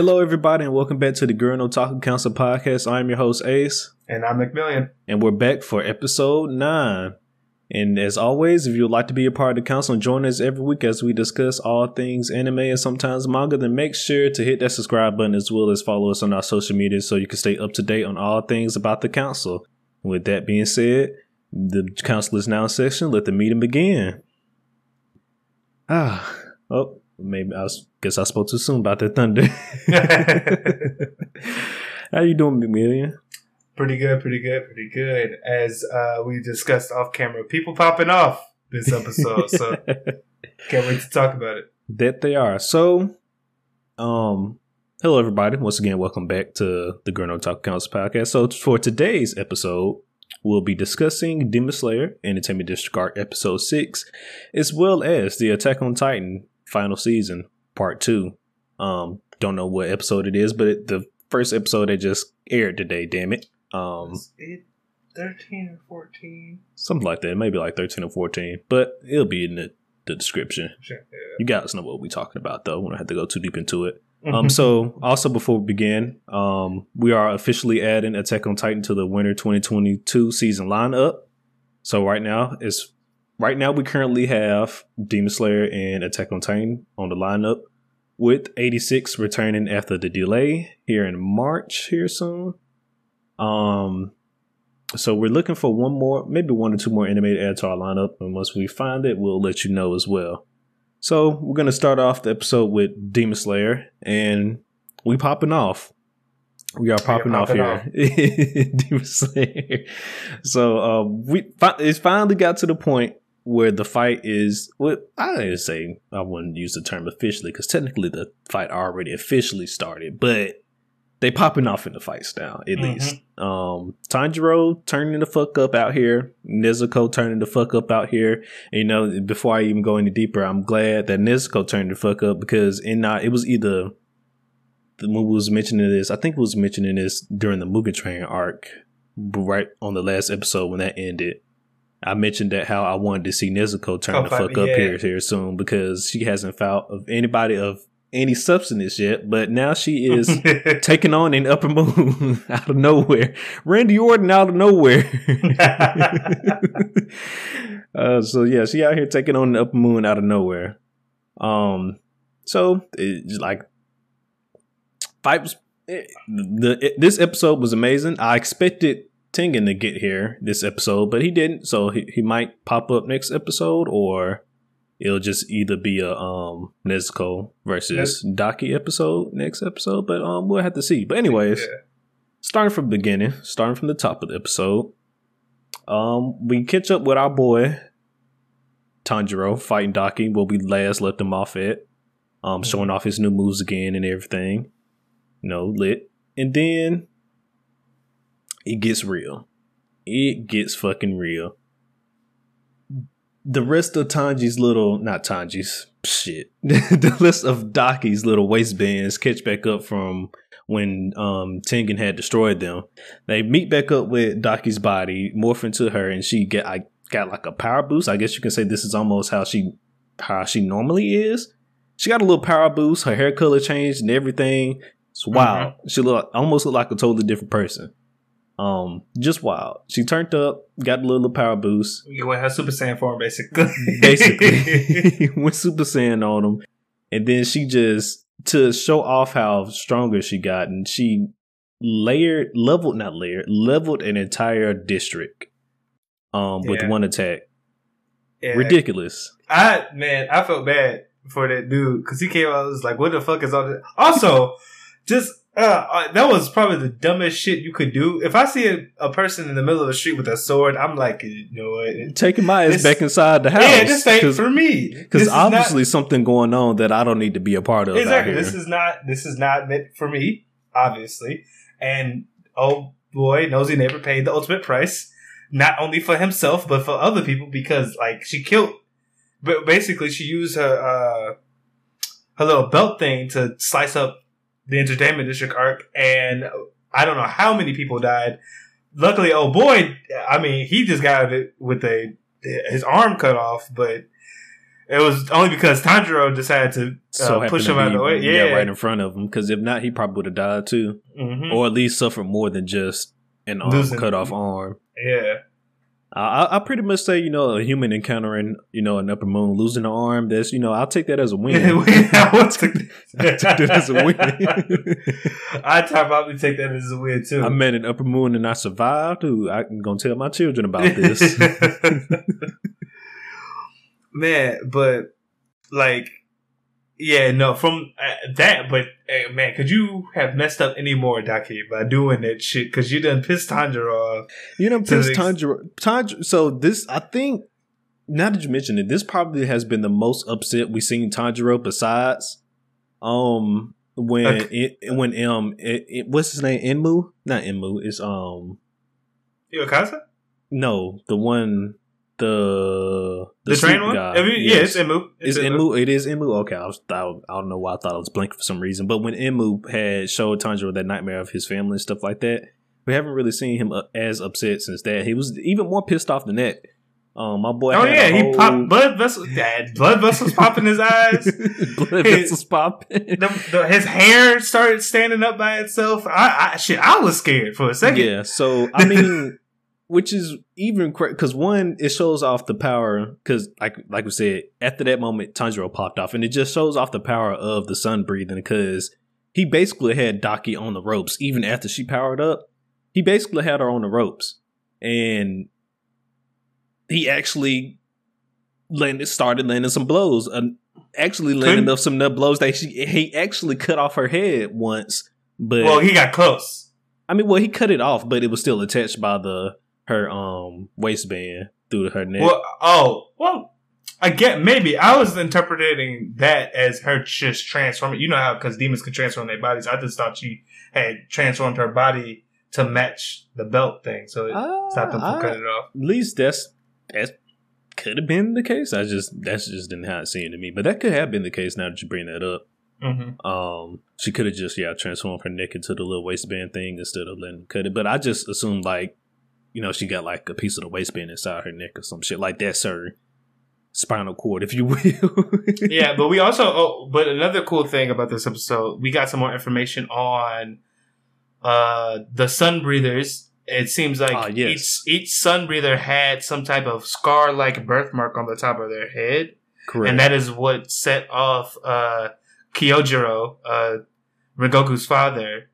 Hello, everybody, and welcome back to the Girl No Talking Council podcast. I'm your host, Ace, And I'm McMillian. and we're back for episode nine. And as always, if you would like to be a part of the council and join us every week as we discuss all things anime and sometimes manga, then make sure to hit that subscribe button as well as follow us on our social media so you can stay up to date on all things about the council. With that being said, the council is now in session. Let the meeting begin. Ah, oh, maybe I was, guess I spoke too soon about the thunder. How you doing, McMillian? pretty good, pretty good, pretty good. As uh, we discussed off camera, people popping off this episode. so can't wait to talk about it. that they are. So, um, hello everybody. Once again, welcome back to the Girl No Talk Council podcast. So, for today's episode, we'll be discussing Demon Slayer Entertainment District Arc episode six, as well as the Attack on Titan final season part two. Um, don't know what episode it is, but it, the first episode that just aired today. Damn it. Um, Is it 13 or 14? something like that. Maybe like thirteen or fourteen, but it'll be in the, the description. Sure. You guys know what we're talking about, though. We don't have to go too deep into it. Yeah. Um, so also before we begin, um, we are officially adding Attack on Titan to the Winter 2022 season lineup. So right now it's right now we currently have Demon Slayer and Attack on Titan on the lineup, with 86 returning after the delay here in March here soon. Um, so we're looking for one more, maybe one or two more animated add to our lineup, and once we find it, we'll let you know as well. So we're gonna start off the episode with Demon Slayer, and we popping off. We are popping off popping here, Demon Slayer. So uh, we fi- it's finally got to the point where the fight is. Well, I didn't say I wouldn't use the term officially because technically the fight already officially started, but they popping off in the fights now at Mhm. least. Um, Tanjiro turning the fuck up out here, Nezuko turning the fuck up out here. You know, before I even go any deeper, I'm glad that Nezuko turned the fuck up because in uh, it was either the movie was mentioning this. I think it was mentioning this during the Mugen Train arc, right on the last episode when that ended. I mentioned that how I wanted to see Nezuko turn Oh, the fuck, up yeah. here here soon because she hasn't fought of anybody of any substance yet, but now she is taking on an upper moon out of nowhere. Randy Orton out of nowhere. uh, so yeah, she out here taking on the upper moon out of nowhere. Um, so it's like fight was it, the it, this episode was amazing. I expected Tengen to get here this episode, but he didn't. So he, he might pop up next episode, or it'll just either be a um Nezuko versus Daki episode next episode. But um, we'll have to see. But anyways, Yeah. starting from the beginning, starting from the top of the episode, um, we catch up with our boy Tanjiro fighting Daki where we last left him off at, um, showing off his new moves again and everything. You know, lit, and then it gets real. It gets fucking real. The rest of Tanji's little, not Tanji's, shit. the list of Daki's little waistbands catch back up from when um Tengen had destroyed them. They meet back up with Daki's body, morph into her, and she get I got like a power boost. I guess you can say this is almost how she how she normally is. She got a little power boost. Her hair color changed and everything. It's wild. She look almost look like a totally different person. Um, just wild. She turned up, got a little power boost. You went her Super Saiyan form, basically. Basically, went Super Saiyan on him, and then she just to show off how stronger she got, and she layered, leveled, not layered, leveled an entire district. Um, with Yeah. one attack. Yeah. Ridiculous. I man, I felt bad for that dude because he came out and was like, "What the fuck is all this?" Also, just uh, uh, that was probably the dumbest shit you could do. If I see a, a person in the middle of the street with a sword, I'm like, you know what? Taking my ass back inside the house. Yeah, this ain't for me. This 'cause is not- obviously something going on that I don't need to be a part of. exactly. This is not. This is not meant for me. Obviously, and oh boy, nosy neighbor paid the ultimate price, not only for himself but for other people because like she killed. But basically, she used her uh, her little belt thing to slice up the entertainment district arc, and I don't know how many people died. Luckily, oh boy, I mean, he just got it with a his arm cut off, but It was only because Tanjiro decided to uh, So push him to out of the way. Yeah, right in front of him. Because if not, he probably would have died too, Mhm. or at least suffered more than just an arm Losing- cut off arm. yeah. I, I I pretty much say, you know, a human encountering, you know, an upper moon, losing an arm. That's, you know, I'll take that as a win. I take I took that as a win. I'd probably take that as a win too. I met an upper moon and I survived. Ooh, I'm gonna tell my children about this. man, but like, yeah, no, from uh, that, but uh, man, could you have messed up any more, Daki, by doing that shit? Because you done pissed Tanjiro off. You know, To Prince the ex- Tanjiro, Tanjiro. So this, I think, now that you mention it, this probably has been the most upset we've seen Tanjiro. Besides, um, when Okay. it, when um, it, it, what's his name? Enmu, not Enmu. It's um, Yokasa? no, the one, the The, train sleep one? guy. I mean, Yeah, it's Emu. It's Enmu. It is Enmu. Okay, I, was, I, I don't know why I thought it was blank for some reason. But when Enmu had showed Tanjiro that nightmare of his family and stuff like that, we haven't really seen him uh, as upset since that. He was even more pissed off than that. Um, my boy. Oh yeah, he popped blood vessels. Dad, blood vessels popping his eyes. blood vessels popping. The, the, his hair started standing up by itself. I, I shit, I was scared for a second. Yeah. So I mean, which is even because one, it shows off the power. Because like like we said, after that moment, Tanjiro popped off, and it just shows off the power of the sun breathing. Because he basically had Daki on the ropes, even after she powered up. He basically had her on the ropes, and he actually landed started landing some blows. Uh, actually landing Couldn't- up some nut blows that she he actually cut off her head once. But Well, he got close. I mean, well, he cut it off, but it was still attached by the her um waistband through her neck. Well, oh, well, I get maybe I was interpreting that as her just transforming. You know how because demons can transform their bodies. I just thought she had transformed her body to match the belt thing, so it Ah, stopped them from I- cutting it off. at least that's that could have been the case. I just that's just didn't how it seemed to me, but that could have been the case. Now that you bring that up, Mm-hmm. um, she could have just yeah transformed her neck into the little waistband thing instead of letting cut it. But I just assumed like you know she got like a piece of the waistband inside her neck or some shit like that's her spinal cord, if you will. yeah, but we also oh, but another cool thing about this episode, we got some more information on uh the sun breathers. It seems like Ah, yes. each each sun breather had some type of scar like birthmark on the top of their head. Correct. and that is what set off uh, Kyojiro, uh, Rengoku's father,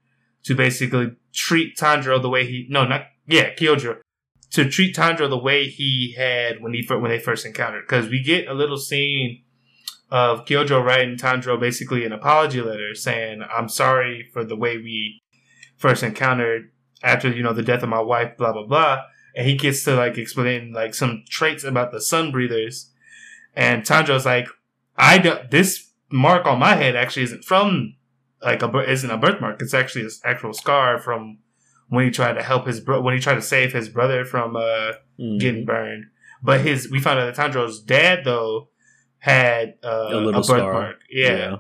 to basically treat Tanjiro the way he no not yeah Kyojiro to treat Tanjiro the way he had when he when they first encountered. Because we get a little scene of Kyojiro writing Tanjiro basically an apology letter saying I'm sorry for the way we first encountered after you know the death of my wife blah blah blah. And he gets to like explain like some traits about the sun breathers. And Tanjiro's like, I don't, this mark on my head actually isn't from like a isn't a birthmark. It's actually an actual scar from when he tried to help his bro when he tried to save his brother from uh Mhm. getting burned. But his we found out that Tanjiro's dad though had uh, A a, little scar. birthmark. Yeah. Yeah.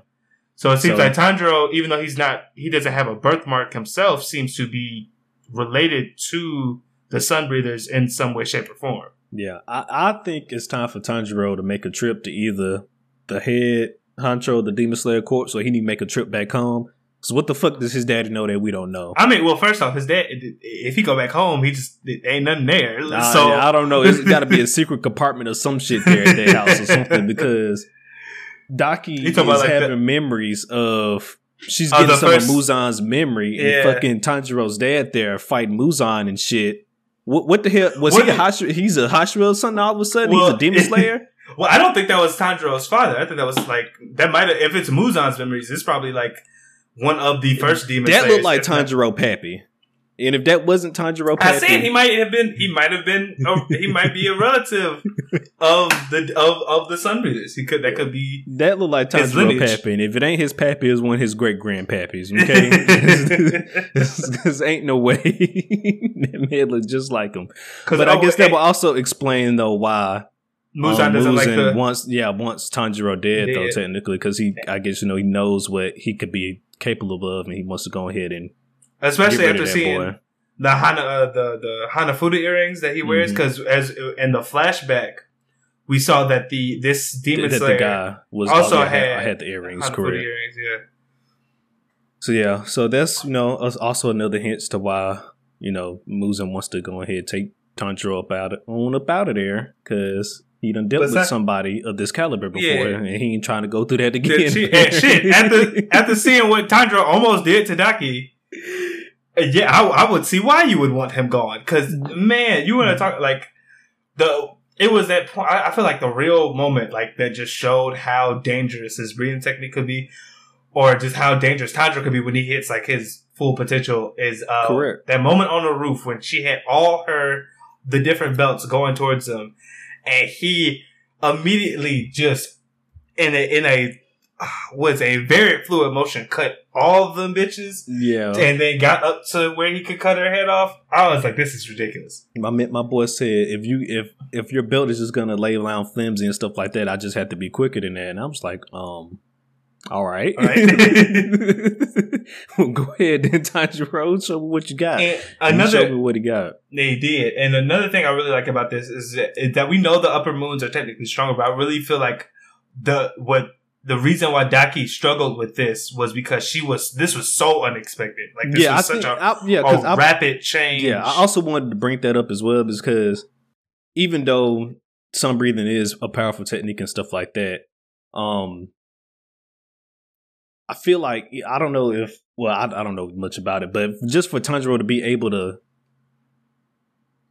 So it seems So- like Tanjiro, even though he's not, he doesn't have a birthmark himself, seems to be related to the Sun Breathers in some way, shape, or form. Yeah, I, I think it's time for Tanjiro to make a trip to either the head honcho of the Demon Slayer Corps, so he need to make a trip back home. So what the fuck does his daddy know that we don't know? I mean, well, first off, his dad, if he go back home, he just it ain't nothing there. Nah, so yeah, I don't know. It's got to be a secret compartment or some shit there at their house or something because Daki is about like having memories of. She's Oh, getting the some first- of Muzan's memory Yeah. and fucking Tanjiro's dad there fighting Muzan and shit. What, what the hell was What he? A Hashira, he's a Hashira son all of a sudden. he's a demon slayer. Well, I don't think that was Tanjiro's father. I think that was like that might have. If it's Muzan's memories, it's probably like one of the first demons. that looked like Tanjiro Pappy. And if that wasn't Tanjiro I said he might have been. He might have been. a- he might be a relative of the of of the Sunbreathers. He could. That could be. that looked like Tanjiro. Pappy. And if it ain't his Pappy, it's one of his great grandpappies. Okay, because ain't no way that man look just like him. But I guess hey, that will also explain though why Muzan um, doesn't like the. once yeah once Tanjiro dead though technically because he I guess you know he knows what he could be capable of and he wants to go ahead and Especially after seeing boy. the Hana uh, the the Hanafuda earrings that he wears because as in the flashback we saw that the this demon that slayer the guy was also oh, had- I had the earrings had correct. earrings, yeah. So yeah, so that's you know also another hint to why you know Muzan wants to go ahead and take Tanjiro up out of, on up out of there because he done dealt But with somebody of this caliber before, Yeah. and he ain't trying to go through that again. and shit, after after seeing what Tanjiro almost did to Daki, yeah, I, I would see why you would want him gone. Because man, you want to talk like the it was that point. I, I feel like the real moment like that just showed how dangerous his breathing technique could be, or just how dangerous Tanjiro could be when he hits like his full potential. Is uh, Correct. that moment on the roof when she had all her the different belts going towards him, and he immediately just in a in a was a very fluid motion cut all of them bitches yeah, and then got up to where he could cut her head off. I was like, this is ridiculous. my my boy said if you if if your belt is just gonna lay around flimsy and stuff like that, I just have to be quicker than that. And I was like, um, all right, All right. well, go ahead then, Tanjiro, show me what you got. And And he showed me another what he got. they did, and another thing I really like about this is that, is that we know the upper moons are technically stronger, but I really feel like the what the reason why Daki struggled with this was because she was this was so unexpected. Like this yeah, I such think, a, I, yeah, a because rapid change. yeah, I also wanted to bring that up as well because even though sun breathing is a powerful technique and stuff like that, um, I feel like I don't know if well, I, I don't know much about it, but just for Tanjiro to be able to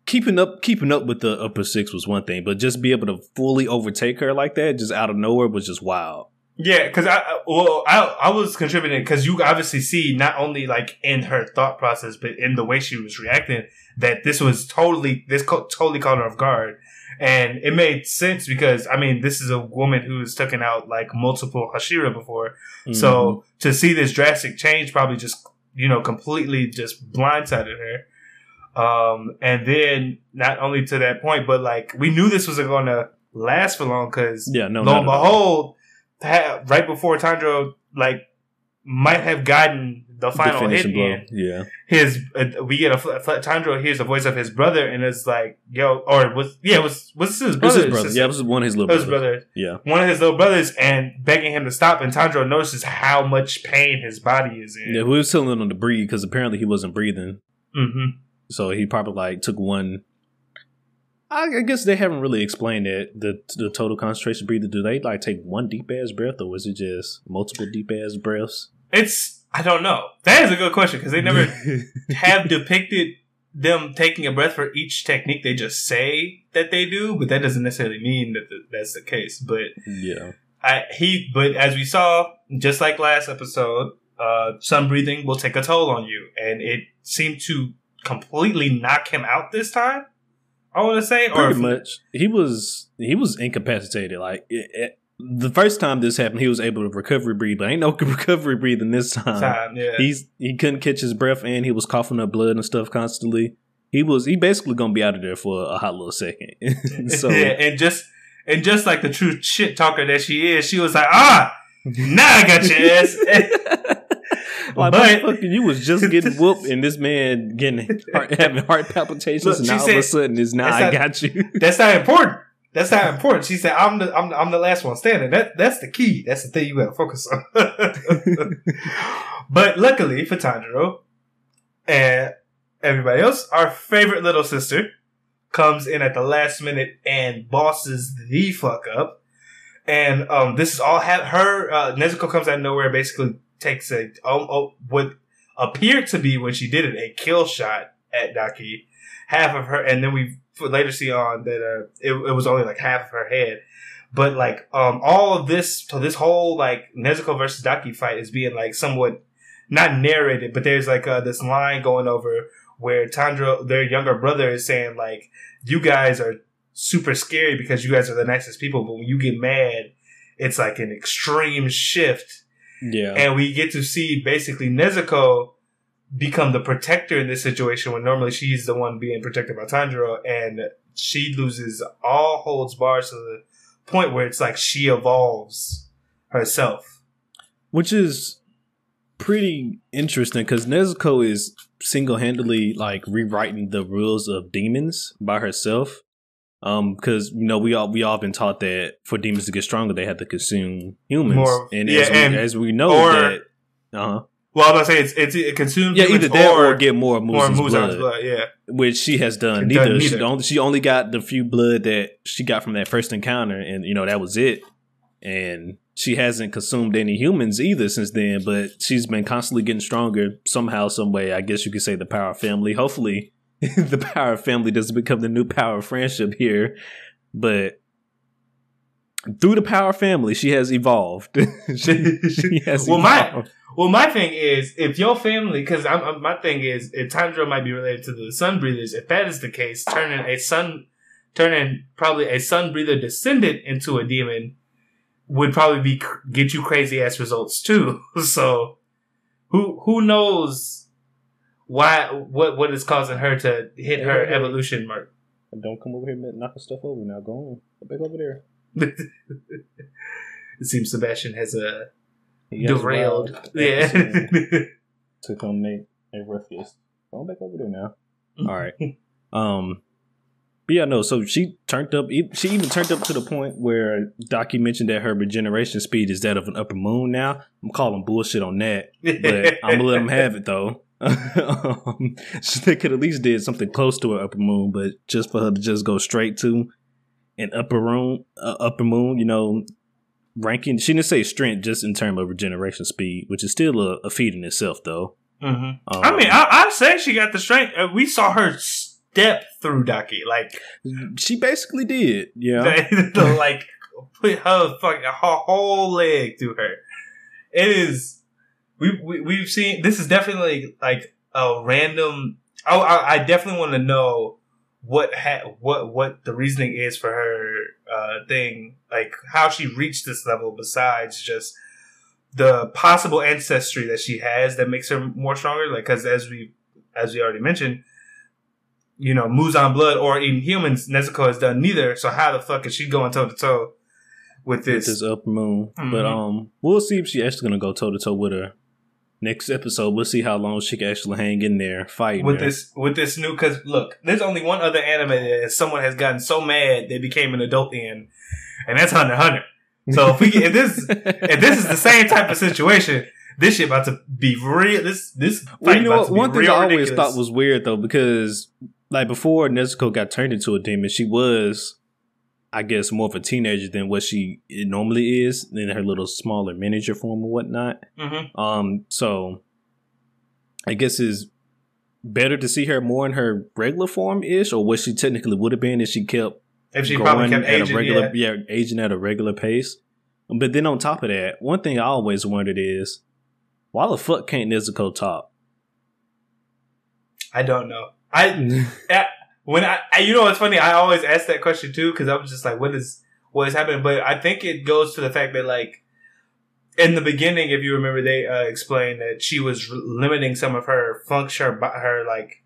keeping up keeping up with the upper six was one thing, but just be able to fully overtake her like that just out of nowhere was just wild. Yeah, because I well I I was contributing because you obviously see not only like in her thought process but in the way she was reacting that this was totally this co- totally caught her off guard, and it made sense because I mean this is a woman who who's taken out like multiple Hashira before, Mhm. so to see this drastic change probably just you know completely just blindsided her. Um, and then not only to that point, but like we knew this was going to last for long because yeah, no, lo and behold, ha- right before Tanjiro like might have gotten the final hit blow. Yeah, his uh, we get a Tanjiro hears the voice of his brother and it's like yo or was yeah was was this his it brother? his brother. Yeah, it was one of his little It brothers. brother. Yeah, One of his little brothers and begging him to stop and Tanjiro notices how much pain his body is in. yeah. We was telling him to breathe because apparently he wasn't breathing. hmm So he probably like took one. I, guess they haven't really explained that the the total concentration breather. Do they like take one deep ass breath, or was it just multiple deep ass breaths? It's I don't know. That is a good question because they never have depicted them taking a breath for each technique. They just say that they do, but that doesn't necessarily mean that the, that's the case. But yeah, I, he, but as we saw, just like last episode, uh, sun breathing will take a toll on you, and it seemed to completely knock him out this time. I want to say, or pretty much. He was he was incapacitated. Like it, it- the first time this happened, he was able to recovery breathe, but ain't no recovery breathing this time. time, yeah. He's he couldn't catch his breath, and he was coughing up blood and stuff constantly. He was he basically gonna be out of there for a hot little second. so yeah, and just and just like the true shit talker that she is, she was like, ah, now I got your ass. Like, But- motherfucker, you was just getting whooped, and this man getting heart, having heart palpitations, Look, and all of a sudden is now I not- got you. That's not important. That's not important. She said, "I'm the I'm, I'm the last one standing." That that's the key. That's the thing you got to focus on. but luckily for Tanjiro and everybody else, our favorite little sister comes in at the last minute and bosses the fuck up. And um, this is all ha- her. Uh, Nezuko comes out of nowhere, basically takes a um, what appeared to be when she did it a kill shot at Daki, half of her, and then we f- later see on that uh, it, it was only like half of her head. But like um, all of this, so this whole like Nezuko versus Daki fight is being like somewhat not narrated, but there's like uh, this line going over where Tandra, their younger brother, is saying like, "You guys are super scary because you guys are the nicest people, but when you get mad, it's like an extreme shift." Yeah, and we get to see basically Nezuko become the protector in this situation when normally she's the one being protected by Tanjiro, and she loses all holds bars to the point where it's like she evolves herself. which is pretty interesting because Nezuko is single handedly like rewriting the rules of demons by herself. Um, because you know we all we all been taught that for demons to get stronger, they have to consume humans, More- and, yeah, as, we, and- as we know or- that, uh huh, Well, I'm gonna say it's it's it consumes yeah, either that or, or, get more or Muzan's Muzan's blood, blood. Yeah, which she has done. Done Neither, She, only, she only got the few blood that she got from that first encounter, and you know that was it. And she hasn't consumed any humans either since then. But she's been constantly getting stronger somehow, some way. I guess you could say the power of family. Hopefully, the power of family doesn't become the new power of friendship here. But through the power of family, she has evolved. she, she has Well, my- Well, my thing is, if your family, because I'm, I'm- my thing is, if Tanjiro might be related to the sun breathers. If that is the case, turning a sun, turning probably a sun breather descendant into a demon would probably be get you crazy ass results too. So, who who knows why what what is causing her to hit her Yeah. evolution mark? Don't come over here and knocking stuff over now. Go on. Go back over there. It seems Sebastian has a derailed. wild Yeah. episode. to come make a refuge. Go back over there now. All right. Um. But yeah, no. So she turned up. She even turned up to the point where Daki mentioned that her regeneration speed is that of an upper moon. Now I'm calling bullshit on that, but I'm gonna let them have it though. um, so they could at least did something close to an upper moon, but just for her to just go straight to an upper room, uh, upper moon, you know, ranking. She didn't say strength, just in terms of regeneration speed, which is still a, a feat in itself, though. Mhm. Um, I mean, I, I'd say she got the strength. Uh, We saw her step through Daki, like, she basically did. Yeah, the, like put her fucking her whole leg through her. It is. We, we we've seen this is definitely like a random. Oh, I, I definitely want to know what ha- what what the reasoning is for her uh, thing, like how she reached this level. Besides just the possible ancestry that she has that makes her more stronger. Like, because as we as we already mentioned, you know, Muzan blood or in humans, Nezuko has done neither. So how the fuck is she going toe to toe with with this? this upper moon. Mhm. But um, we'll see if she actually gonna go toe to toe with her. Next episode, we'll see how long she can actually hang in there fighting with her. this with this new because look, there's only one other anime that someone has gotten so mad they became an adult in, and that's Hunter Hunter. So if we get, if this if this is the same type of situation, this shit about to be real. This this fight Well, you know about what? to be One thing I always ridiculous. thought was weird though, because like before Nezuko got turned into a demon, she was, I guess, more of a teenager than what she normally is in her little smaller miniature form or whatnot. Mhm. Um, so I guess is better to see her more in her regular form ish, or what she technically would have been if she kept If she probably going kept at a regular, yeah. yeah, aging at a regular pace. But then on top of that, one thing I always wondered is, why the fuck can't Nezuko talk? I don't know. I when I, I you know what's funny i always ask that question too because i was just like what is what is happening? But i think it goes to the fact that like in the beginning if you remember they uh, explained that she was limiting some of her function her, her like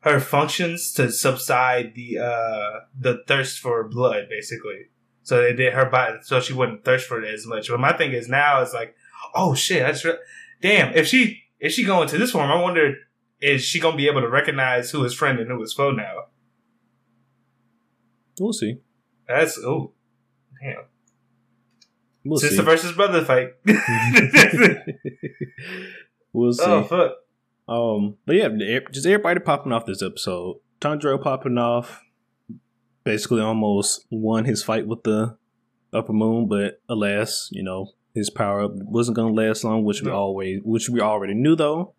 her functions to subside the uh the thirst for blood basically. So they did her body so she wouldn't thirst for it as much. But my thing is now it's like oh shit just re- damn if she if she go into this form i wonder is she gonna be able to recognize who is friend and who is foe now? We'll see. That's oh damn. We'll Sister see. versus brother fight. we'll see. oh fuck. Um, but yeah, just everybody popping off this episode. Tanjiro popping off, basically almost won his fight with the upper moon, but alas, you know his power up wasn't gonna last long, which we always, which we already knew though,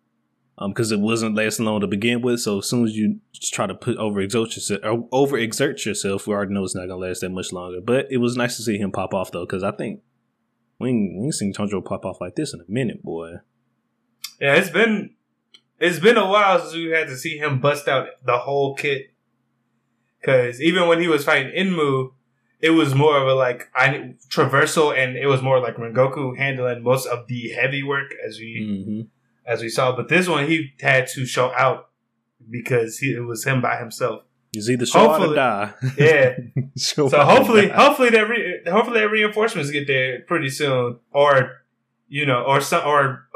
um, because it wasn't lasting long to begin with. So as soon as you try to put overexert yourself, or over yourself, we already know it's not gonna last that much longer. But it was nice to see him pop off though, because I think we ain't, we ain't seen Tanjiro pop off like this in a minute, boy. Yeah, it's been it's been a while since we had to see him bust out the whole kit. Cause even when he was fighting Enmu, it was more of a like I traversal, and it was more like Rengoku handling most of the heavy work as we hmm as we saw. But this one he had to show out because he, it was him by himself. He's either show out or Hopefully- die. Yeah. So hopefully, hopefully that re- hopefully that reinforcements get there pretty soon, or you know, or some, or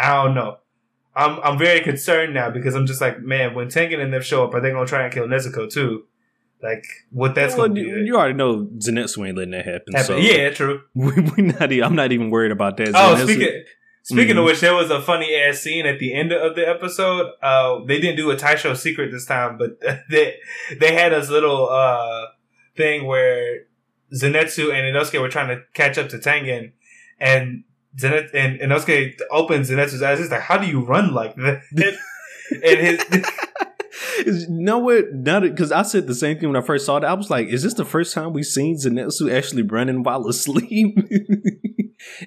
I don't know. I'm I'm very concerned now because I'm just like, man, when Tengen and them show up, are they gonna try and kill Nezuko too? like what that's well, to you, be. you already know Zenitsu ain't letting that happen. happen. So yeah, true. we, we not. I'm not even worried about that. Oh, Zenitsu- speaking speaking Mhm. of which, there was a funny ass scene at the end of the episode. Uh, they didn't do a Taisho secret this time, but they they had this little uh thing where Zenitsu and Inosuke were trying to catch up to Tengen, and Zenet and Inosuke opens Zenitsu's eyes. He's like, "How do you run like that?" and his Is- You know what? Now because I said the same thing when I first saw it, I was like, "Is this the first time we've seen Zenitsu actually running while asleep?"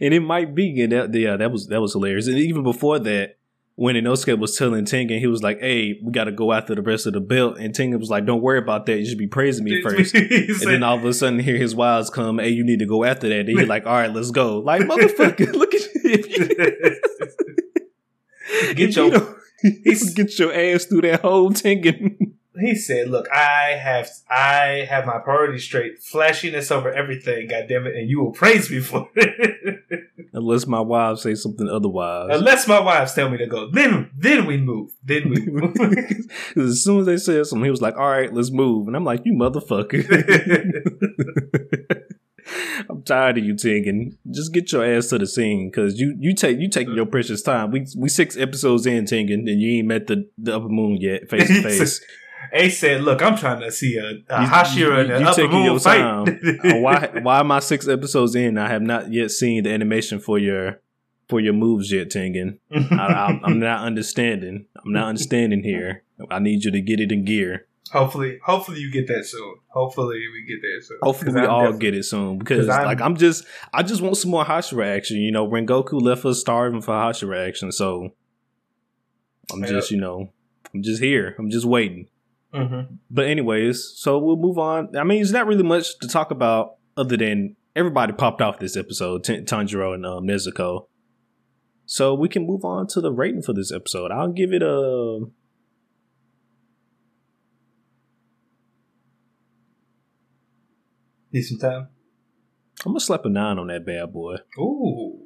and it might be. And that, yeah, that was that was hilarious. And even before that, when Inosuke was telling Tengen, he was like, "Hey, we got to go after the rest of the belt," and Tengen was like, "Don't worry about that. You should be praising me first. And said- then all of a sudden, here his wives come. Hey, you need to go after that. And he's like, "All right, let's go." Like motherfucker, look at you. Get your- don't- get your ass through that whole Tengen. he said, "Look, I have I have my priorities straight. Flashiness over everything. God damn it, and you will praise me for it. Unless my wives say something otherwise. Unless my wives tell me to go, then then we move. Then we move." as soon as they said something, he was like, "All right, let's move," and I'm like, "You motherfucker." I'm tired of you, Tengen. Just get your ass to the scene, cause you you take you taking your precious time. We we six episodes in, Tengen, and you ain't met the, the upper moon yet, face to face. Ace said, "Look, I'm trying to see a, a You- Hashira you- and you an upper taking moon your fight." time. Uh, why why am I six episodes in? I have not yet seen the animation for your for your moves yet, Tengen. I, I, I'm not understanding. I'm not understanding here. I need you to get it in gear. Hopefully, hopefully you get that soon. Hopefully we get that soon. Hopefully, we I'm all get it soon because I'm- like, I'm just, I just want some more Hashira action. You know, Rengoku left us starving for Hashira action, so I'm Yep. just, you know, I'm just here. I'm just waiting. Mhm. But anyways, so we'll move on. I mean, there's not really much to talk about other than everybody popped off this episode, T- Tanjiro and um, Nezuko. So we can move on to the rating for this episode. I'll give it a. Need some time. I'm gonna slap a nine on that bad boy. Ooh,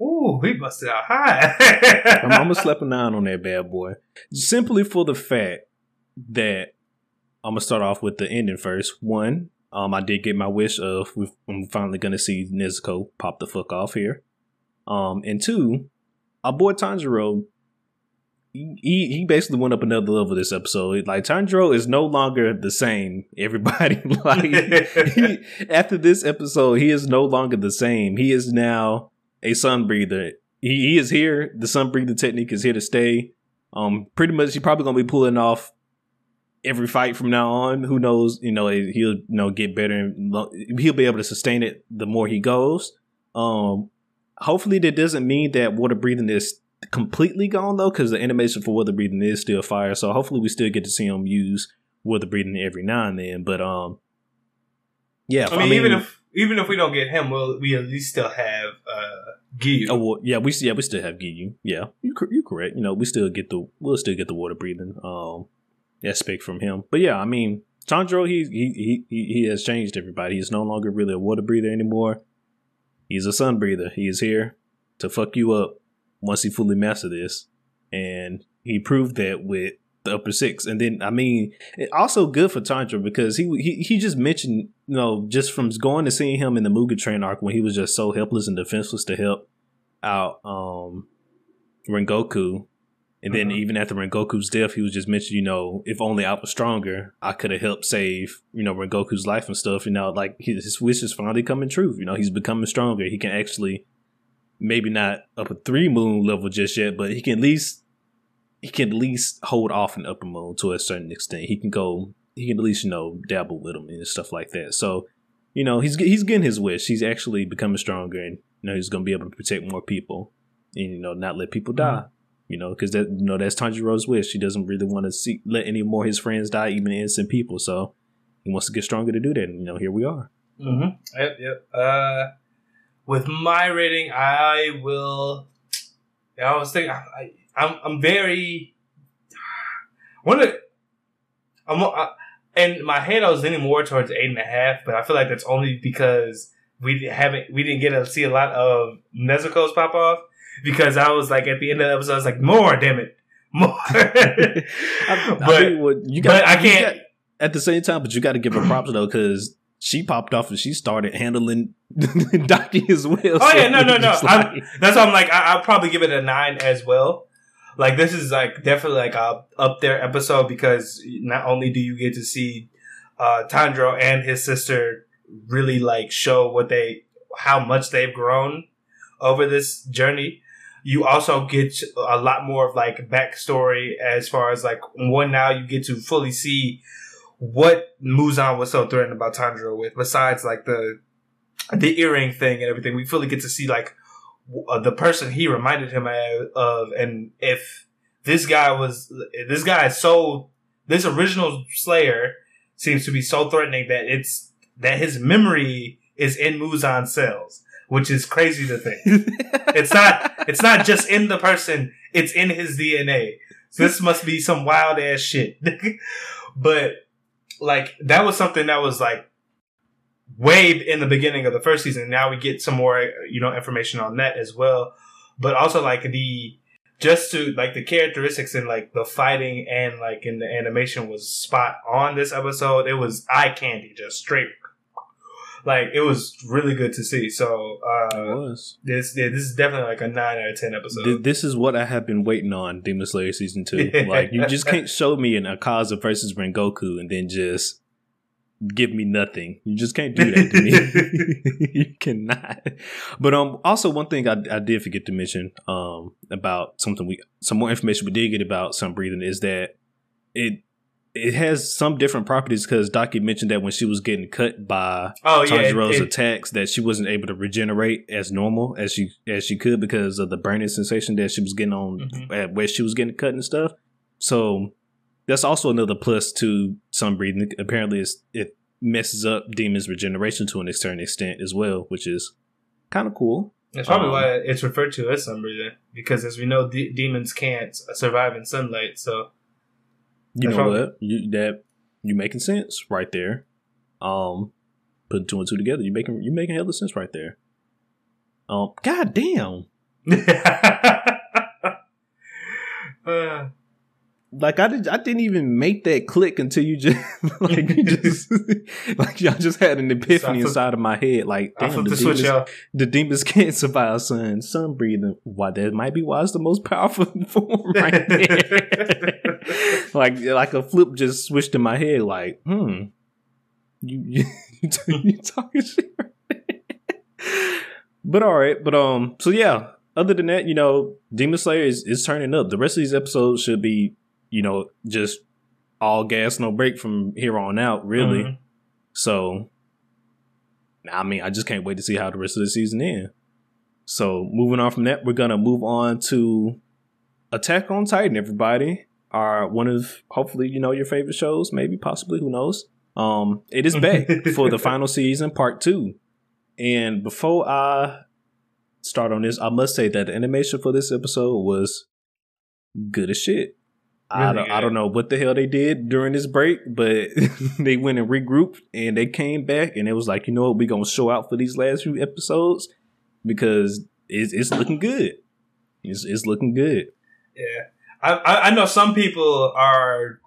ooh, he busted out high. I'm, I'm gonna slap a nine on that bad boy, simply for the fact that I'm gonna start off with the ending first. One, um, I did get my wish of I'm finally gonna see Nezuko pop the fuck off here. Um, and two, our boy Tanjiro, he he basically went up another level this episode. Like Tanjiro is no longer the same. Everybody like he, after this episode, he is no longer the same. He is now a sun breather. He, he is here. The sun breather technique is here to stay. Um, pretty much, he's probably gonna be pulling off every fight from now on. Who knows? You know, he'll you know get better. And he'll be able to sustain it the more he goes. Um, hopefully, that doesn't mean that water breathing is completely gone though, because the animation for water breathing is still fire. So hopefully, we still get to see him use water breathing every now and then. But um, yeah, I mean, even if even if we don't get him, we'll we at least still have uh Giyu. Oh well, yeah, we yeah we still have Giyu. Yeah, you you correct. You know, we still get the we'll still get the water breathing um aspect from him. But yeah, I mean, Tanjiro he he he he has changed everybody. He's no longer really a water breather anymore. He's a sun breather. He is here to fuck you up once he fully master this, and he proved that with the upper six. And then I mean, it also good for Tanjiro because he he he just mentioned you know just from going to seeing him in the Mugen Train arc when he was just so helpless and defenseless to help out um Rengoku. And then Mhm. even after Rengoku's death, he was just mentioned, you know, if only I was stronger, I could have helped save, you know, Rengoku's life and stuff. You know, like his, his wish is finally coming true. You know, he's becoming stronger. He can actually, maybe not up a three moon level just yet, but he can at least, he can at least hold off an upper moon to a certain extent. He can go, he can at least, you know, dabble with him and stuff like that. So, you know, he's he's getting his wish. He's actually becoming stronger, and you know, he's gonna be able to protect more people, and you know, not let people die. You know, because that you know that's Tanjiro's wish. He doesn't really want to see let any more of his friends die, even innocent people. So he wants to get stronger to do that. And you know, here we are. Mm-hmm. Yep, yep. Uh, with my rating, I will. Yeah, I was thinking. I, I, I'm I'm very. One of. I'm. I, in my head, I was leaning more towards eight and a half, but I feel like that's only because we haven't we didn't get to see a lot of Nezuko's pop off because I was like at the end of the episode, I was like more, damn it, more. I, I but mean, well, you but I you can't- at the same time, but you got to give her props though, because she popped off and she started handling Daki as well. Oh so yeah, no, no, no. Like, that's why I'm like, I, will probably give it a nine as well. Like this is like definitely like a up there episode because not only do you get to see uh Tanjiro and his sister really like show what they how much they've grown over this journey. You also get a lot more of like backstory as far as like one now you get to fully see what Muzan was so threatened about Tanjiro with, besides like the the earring thing and everything. We fully get to see like uh, the person he reminded him of, and if this guy was this guy is so this original Slayer seems to be so threatening that it's that his memory is in Muzan's cells, which is crazy to think. it's not it's not just in the person, it's in his DNA. So this must be some wild ass shit. but like that was something that was like way in the beginning of the first season. Now we get some more, you know, information on that as well. But also like the just to like the characteristics and like the fighting and like in the animation was spot on this episode. It was eye candy, just straight. Like it was really good to see. So uh, it was. This yeah, this is definitely like a nine out of ten episode. This is what I have been waiting on Demon Slayer season two. like you just can't show me an Akaza versus Rengoku and then just give me nothing. You just can't do that to me. you cannot. But um, also one thing I, I did forget to mention um about something we some more information we did get about sun breathing is that it it has some different properties because Daki mentioned that when she was getting cut by oh, Tanjiro's yeah, attacks, that she wasn't able to regenerate as normal as she as she could because of the burning sensation that she was getting on mm-hmm. at where she was getting cut and stuff. So that's also another plus to sun breathing. Apparently, it messes up demons' regeneration to an external extent as well, which is kind of cool. That's probably um, why it's referred to as sun breathing because, as we know, de- demons can't survive in sunlight. So you know what? You that you making sense right there. Um, putting two and two together, you making you making hell hella sense right there. Um, god damn. uh, like I did, I didn't even make that click until you just like you just like y'all just had an epiphany inside of my head. Like damn, the, demons, switch, the demons can't survive sun sun breathing. Why that might be why it's the most powerful form right there. like like a flip just switched in my head. Like hmm, you you, you talking shit. but all right, but um, so yeah. Other than that, you know, Demon Slayer is, is turning up. The rest of these episodes should be you know, just all gas, no break from here on out, really. Mm-hmm. So, I mean, I just can't wait to see how the rest of the season ends. So, moving on from that, we're gonna move on to Attack on Titan. Everybody, are one of hopefully you know your favorite shows, maybe possibly, who knows? Um, it is back for the final season, part two. And before I start on this, I must say that the animation for this episode was good as shit. Really I don't, I don't know what the hell they did during this break, but they went and regrouped and they came back and it was like, you know what, we're gonna show out for these last few episodes because it's, it's looking good. It's, it's looking good. Yeah, I I know some people are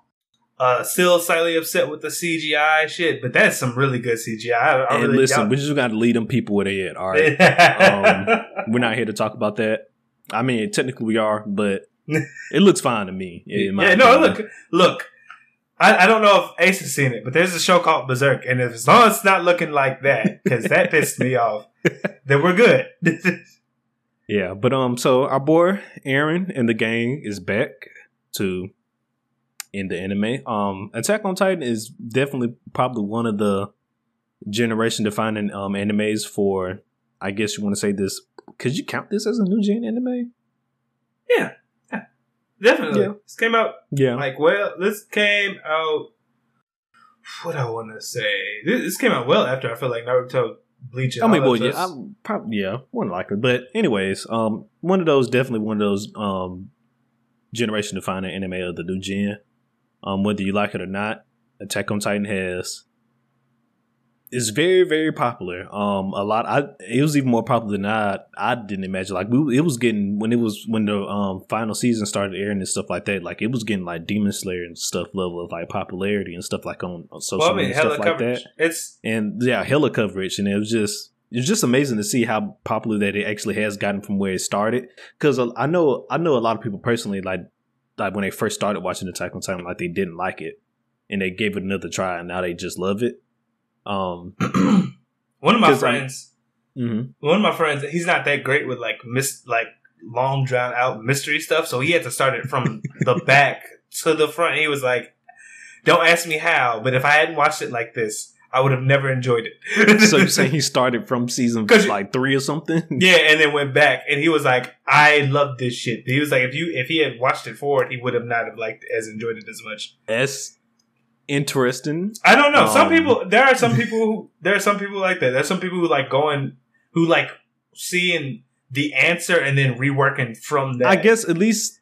uh, still slightly upset with the CGI shit, but that's some really good CGI. I, I and really listen, we just got to lead them people where they at. All right, um, we're not here to talk about that. I mean, technically we are, but it looks fine to me. yeah, no, look, look. I, I don't know if Ace has seen it, but there's a show called Berserk, and if, as long as it's not looking like that, because that pissed me off, then we're good. yeah, but um, so our boy Eren and the gang is back to in the anime. Um, Attack on Titan is definitely probably one of the generation defining um animes for. I guess you want to say this. Could you count this as a new gen anime? Yeah, Definitely. Yeah. This came out. Yeah. Like, well, this came out. What I want to say. This, this, came out well after I feel like Naruto, Bleach. I mean, well, yeah, I probably yeah, one likely. But anyways, um, one of those definitely one of those um generation defining anime of the new gen. Um, whether you like it or not, Attack on Titan has it's very very popular. Um, a lot. I it was even more popular than I I didn't imagine. Like we, it was getting when it was when the um final season started airing and stuff like that. Like it was getting like Demon Slayer and stuff level of like popularity and stuff like on, on social well, I mean, media stuff like that. It's and yeah, hella coverage, and it was just it's just amazing to see how popular that it actually has gotten from where it started. Because I know I know a lot of people personally like like when they first started watching Attack on Titan, like they didn't like it, and they gave it another try, and now they just love it. Um, one of my friends, mm-hmm. one of my friends, he's not that great with like mis like long drawn out mystery stuff, so he had to start it from the back to the front. He was like, "Don't ask me how, but if I hadn't watched it like this." I would have never enjoyed it. so you saying he started from season like three or something? Yeah, and then went back, and he was like, "I love this shit." He was like, "If you if he had watched it forward, he would have not have liked as enjoyed it as much." S interesting. I don't know. Um, some people there are some people who there are some people like that. There's some people who like going who like seeing the answer and then reworking from that. I guess at least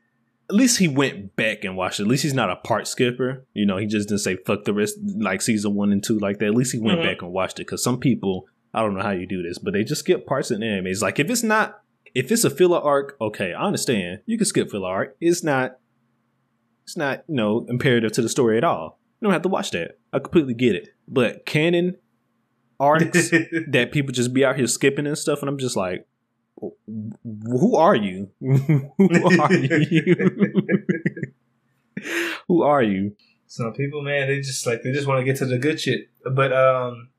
at least he went back and watched it. At least he's not a part skipper. You know, he just didn't say fuck the rest like season one and two like that. At least he went mm-hmm. back and watched it. Cause some people, I don't know how you do this, but they just skip parts in anime. It's like if it's not if it's a filler arc, okay, I understand. You can skip filler arc. It's not it's not, you know, imperative to the story at all. You don't have to watch that. I completely get it. But canon arcs that people just be out here skipping and stuff, and I'm just like, who are you? who are you? who are you? Some people, man, they just like they just want to get to the good shit. But um,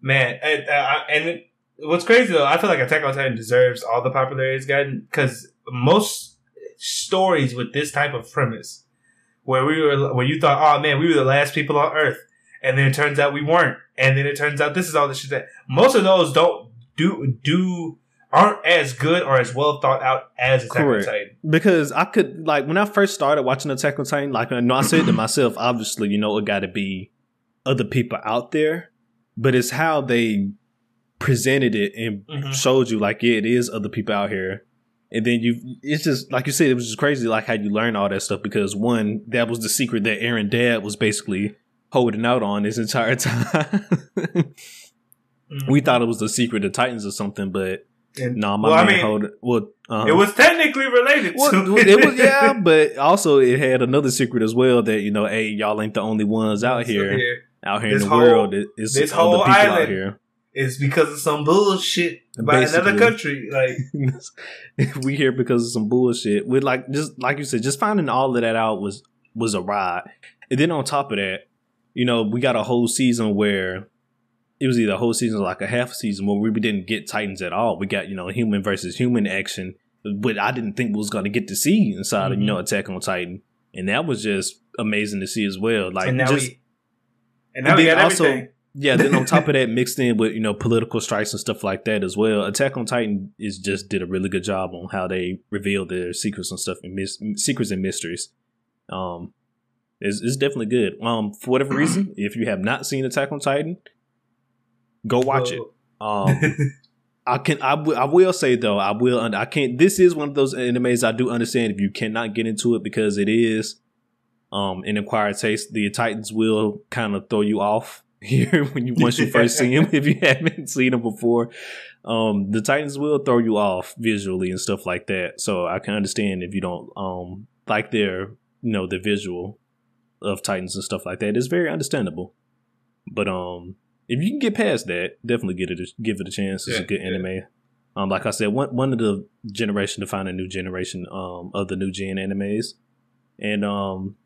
man, and, uh, and what's crazy though, I feel like Attack on Titan deserves all the popularity it's gotten because most stories with this type of premise where we were where you thought, oh man, we were the last people on Earth, and then it turns out we weren't, and then it turns out this is all the shit that most of those don't do do aren't as good or as well thought out as Attack Correct. on Titan. Because I could like when I first started watching Attack on Titan, like I know I said to myself, obviously, you know, it got to be other people out there, but it's how they presented it and mm-hmm. showed you like yeah, it is other people out here and then you it's just like you said it was just crazy like how you learn all that stuff because one that was the secret that Eren dad was basically holding out on this entire time mm-hmm. we thought it was the secret of titans or something but no, nah, my well, man I mean, hold well, uh, it was technically related well, to it. it was yeah, but also it had another secret as well that you know, hey, y'all ain't the only ones out here, here. out here this in the whole, world. It's this whole people island, out here it's because of some bullshit by Basically. another country. Like we here because of some bullshit. With like just like you said, just finding all of that out was was a ride. And then on top of that, you know, we got a whole season where it was either a whole season or like a half season where we didn't get Titans at all. We got, you know, human versus human action, but I didn't think we was gonna get to see inside mm-hmm. of, you know, Attack on Titan. And that was just amazing to see as well. Like and now just, we and now we got also, everything yeah, then on top of that, mixed in with you know political strikes and stuff like that as well. Attack on Titan is just did a really good job on how they revealed their secrets and stuff and mis- secrets and mysteries. Um, it's, it's definitely good. Um, for whatever reason, if you have not seen Attack on Titan, go watch it. Um, I can I, w- I will say though I will I can't. This is one of those animes I do understand if you cannot get into it because it is um an acquired taste. The Titans will kind of throw you off here when you once you first see him if you haven't seen him before. Um, the Titans will throw you off visually and stuff like that. So I can understand if you don't um like their you know the visual of Titans and stuff like that. It's very understandable. But um if you can get past that, definitely get it a, give it a chance. It's yeah, a good anime. Um, like I said, one one of the generation to find a new generation um of the new gen animes, and um,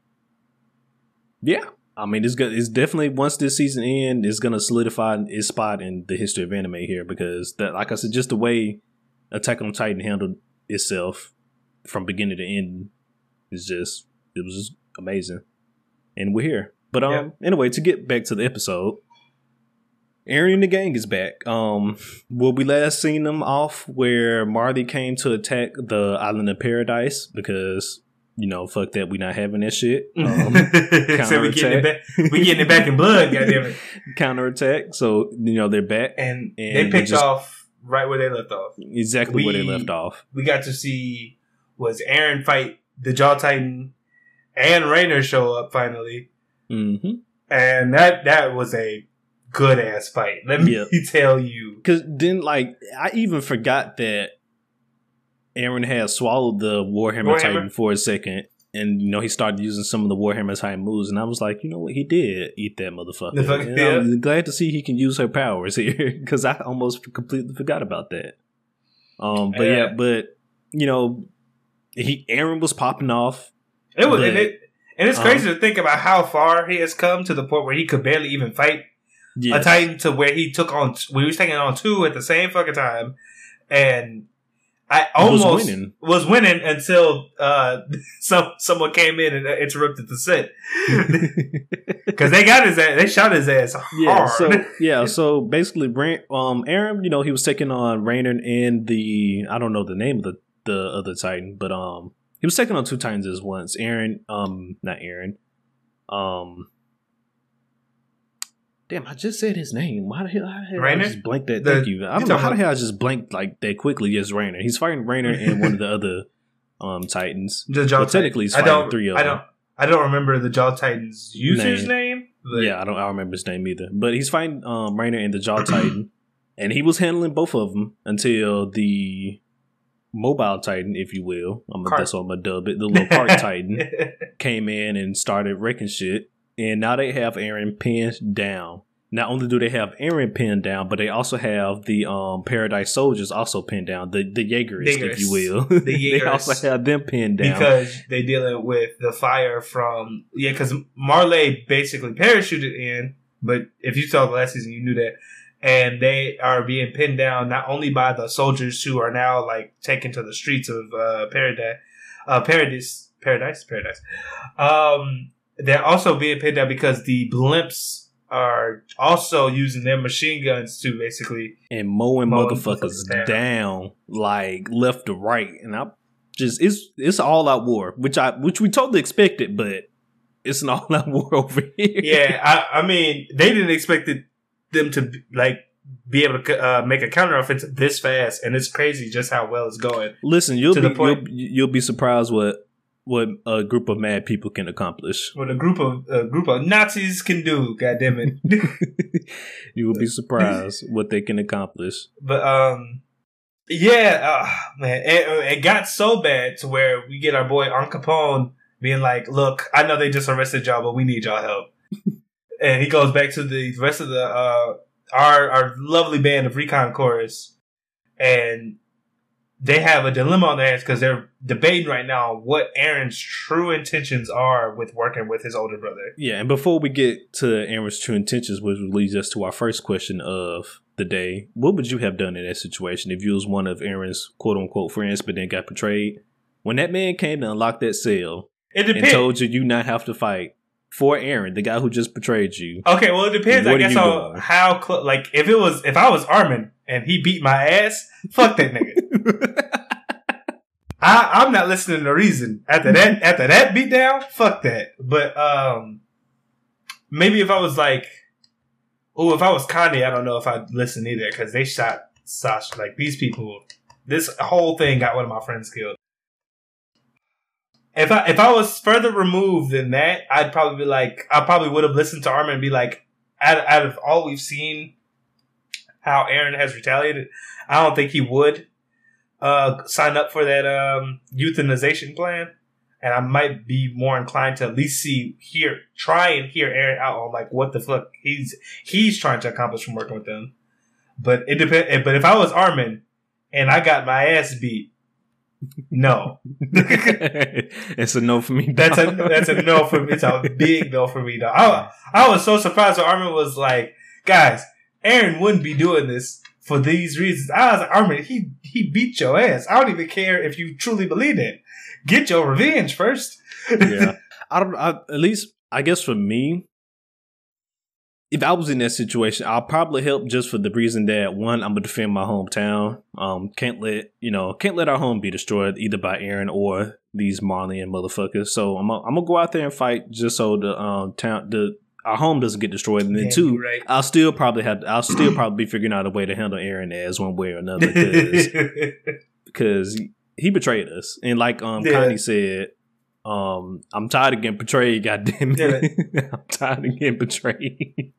yeah, I mean, it's good. It's definitely once this season ends, it's gonna solidify its spot in the history of anime here because that, like I said, just the way Attack on Titan handled itself from beginning to end is just it was just amazing, and we're here. But um, yep. anyway, to get back to the episode, Eren and the gang is back. Um, will we last seen them off where Marley came to attack the island of Paradise because you know, fuck that, we not having that shit. Um, so we getting it back. We getting it back in blood. Goddamn it. Counterattack. So you know they're back, and, and they picked just, off right where they left off. Exactly we, where they left off. We got to see was Eren fight the Jaw Titan, and Reiner show up finally, mm-hmm. and that that was a good ass fight. Let me Yeah. tell you. Because then, like, I even forgot that Eren had swallowed the Warhammer, Warhammer. Titan for a second. And, you know, he started using some of the Warhammer Titan moves. And I was like, you know what? He did eat that motherfucker. Fuck- yeah. I'm glad to see he can use her powers here. Because I almost completely forgot about that. Um, But yeah, Yeah. but, you know, he Eren was popping off. It was, and it, and it's um, crazy to think about how far he has come to the point where he could barely even fight Yeah. a Titan to where he took on, we was taking on two at the same fucking time, and I Was almost winning. was winning until uh, some someone came in and interrupted the set because they got his ass, they shot his ass hard. Yeah, so yeah, so basically, Brent, um, Eren, you know, he was taking on Reiner and the I don't know the name of the the other Titan, but um, he was taking on two Titans at once. Eren, um, not Eren, um, damn, I just said his name. Why the hell? How the hell I just blanked that? The- Thank you. I don't know how the hell I just blanked like that quickly. Yes, Reiner. He's fighting Reiner and one of the other um Titans. the Jaw Well, technically, he's I fighting don't, three of I them. don't, I don't remember the Jaw Titan's user's Name. name. Yeah, I don't. I don't remember his name either. But he's fighting um, Reiner and the Jaw Titan, and he was handling both of them until the mobile Titan, if you will. I'm that's what I'm gonna dub it. The little cart Titan came in and started wrecking shit, and now they have Eren pinned down. Not only do they have Eren pinned down, but they also have the um, Paradise Soldiers also pinned down. The the Jaegerists, if you will. The they also have them pinned down. because they dealing with the fire from yeah. Because Marley basically parachuted in, but if you saw the last season, you knew that. And they are being pinned down not only by the soldiers who are now like taken to the streets of uh, Paradise, uh, Paradise, Paradise, Paradise. Um, they're also being pinned down because the blimps are also using their machine guns to basically and mowing Mowing motherfuckers down. down. like left to right, and I just it's it's all out war, which I which we totally expected, but it's an all out war over here. yeah, I, I mean, they didn't expect it, them to like be able to uh, make a counteroffensive this fast, and it's crazy just how well it's going. Listen, you'll be you'll, you'll be surprised what what a group of mad people can accomplish. What a group of a group of Nazis can do, God damn it! you will be surprised what they can accomplish. but um, yeah, uh, man, it, it got so bad to where we get our boy Al Capone being like, "Look, I know they just arrested y'all, but we need y'all help." and he goes back to the rest of the uh, our our lovely band of Recon Chorus, and they have a dilemma on their hands because they're debating right now what Eren's true intentions are with working with his older brother. Yeah, and before we get to Eren's true intentions, which leads us to our first question of the day, what would you have done in that situation if you was one of Eren's quote unquote friends, but then got betrayed? When that man came to unlock that cell It and told you you not have to fight for Eren, the guy who just betrayed you. Okay, well, it depends. I guess on how close. Like, if it was, if I was Armin and he beat my ass, fuck that nigga. I, I'm not listening to reason after that. After that beatdown, fuck that. But um, maybe if I was like, oh, if I was Connie, I don't know if I'd listen either because they shot Sasha. Like these people, this whole thing got one of my friends killed. If I if I was further removed than that, I'd probably be like, I probably would have listened to Armin and be like, out, out of all we've seen, how Eren has retaliated, I don't think he would uh, sign up for that um, euthanization plan. And I might be more inclined to at least see, hear, try and hear Eren out on like what the fuck he's he's trying to accomplish from working with them. But it depend. But if I was Armin and I got my ass beat, no, it's a no for me. that's a that's a no for me. It's a big no for me. Though I, I was so surprised when Armin was like, guys, Eren wouldn't be doing this for these reasons. I was like, Armin, he he beat your ass. I don't even care if you truly believe it. Get your revenge first. yeah. I don't. I, at least I guess for me, if I was in that situation, I'll probably help just for the reason that one, I'm gonna defend my hometown. Um, can't let you know, can't let our home be destroyed either by Eren or these Marleyan motherfuckers. So I'm gonna, I'm gonna go out there and fight just so the um town the our home doesn't get destroyed. And then Yeah, two, right. I'll still probably have I'll still probably be figuring out a way to handle Eren as one way or another because because he betrayed us. And like um Yeah. Connie said, um, I'm tired of getting betrayed, goddamn it. I'm tired of getting betrayed.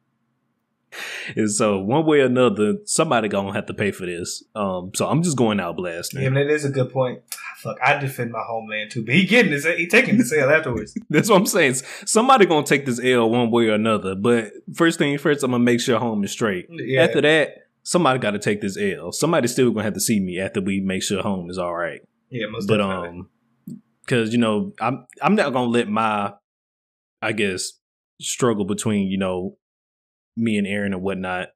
and so one way or another, somebody gonna have to pay for this. Um, so I'm just going out blasting. Yeah, it is a good point. Fuck, I defend my homeland too, but he getting this, he taking the sale afterwards. That's what I'm saying. Somebody gonna take this L one way or another. But first thing first, I'm gonna make sure home is straight. Yeah. After that, somebody got to take this L. Somebody still gonna have to see me after we make sure home is all right. Yeah, most but definitely. um, because you know, I'm I'm not gonna let my, I guess, struggle between you know, me and Eren and whatnot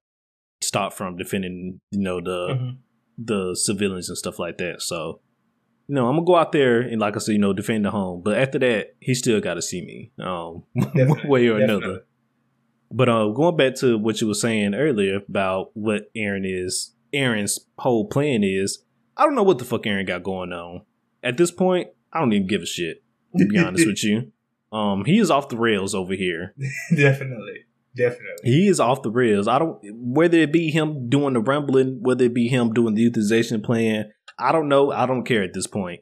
stop from defending you know the Mhm. the civilians and stuff like that. So, you know, I'm gonna go out there and like I said, you know, defend the home. But after that, he still got to see me, um, one way or definitely. another. But uh, going back to what you were saying earlier about what Eren is, Eren's whole plan is, I don't know what the fuck Eren got going on. At this point, I don't even give a shit. To be honest with you, um, he is off the rails over here. definitely, definitely. He is off the rails. I don't whether it be him doing the rumbling, whether it be him doing the euthanization plan. I don't know. I don't care at this point.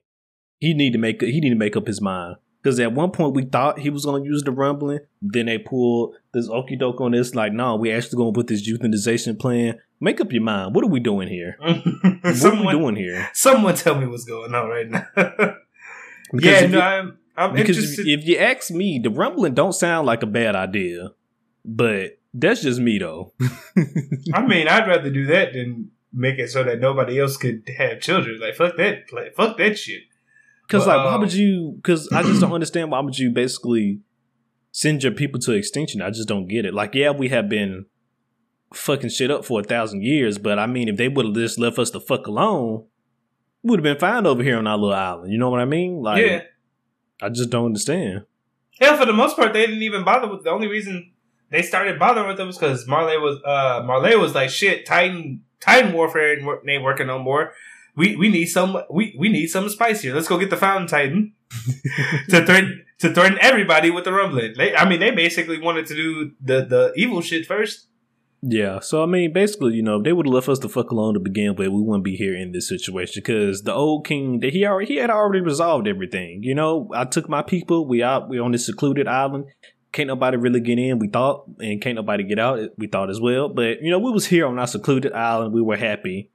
He need to make he need to make up his mind because at one point we thought he was going to use the rumbling. Then they pulled this okey doke on this. Like, no, we actually going to put this euthanization plan. Make up your mind. What are we doing here? What are we someone, doing here? someone tell me what's going on right now. Because yeah, no, you- I'm, I'm Because interested. if, if you ask me, the rumbling don't sound like a bad idea, but that's just me though. I mean, I'd rather do that than make it so that nobody else could have children. Like, fuck that, play, fuck that shit. Because like, why um, would you? Because I just don't understand why would you basically send your people to extinction? I just don't get it. Like, yeah, we have been fucking shit up for a thousand years, but I mean, if they would have just left us the fuck alone, we would have been fine over here on our little island. You know what I mean? Like, yeah. I just don't understand. Hell, for the most part, they didn't even bother with. The only reason they started bothering with them because Marley was uh Marley was like shit. Titan Titan warfare ain't, ain't working no more. We we need some we we need something spicier. Let's go get the Founding Titan to threaten to threaten everybody with the rumbling. They, I mean, they basically wanted to do the the evil shit first. Yeah, so I mean, basically, you know, if they would have left us the fuck alone to begin with, we wouldn't be here in this situation because the old king, that he already he had already resolved everything. You know, I took my people. We out. We on this secluded island. Can't nobody really get in. We thought, and can't nobody get out. We thought as well. But you know, we was here on our secluded island. We were happy,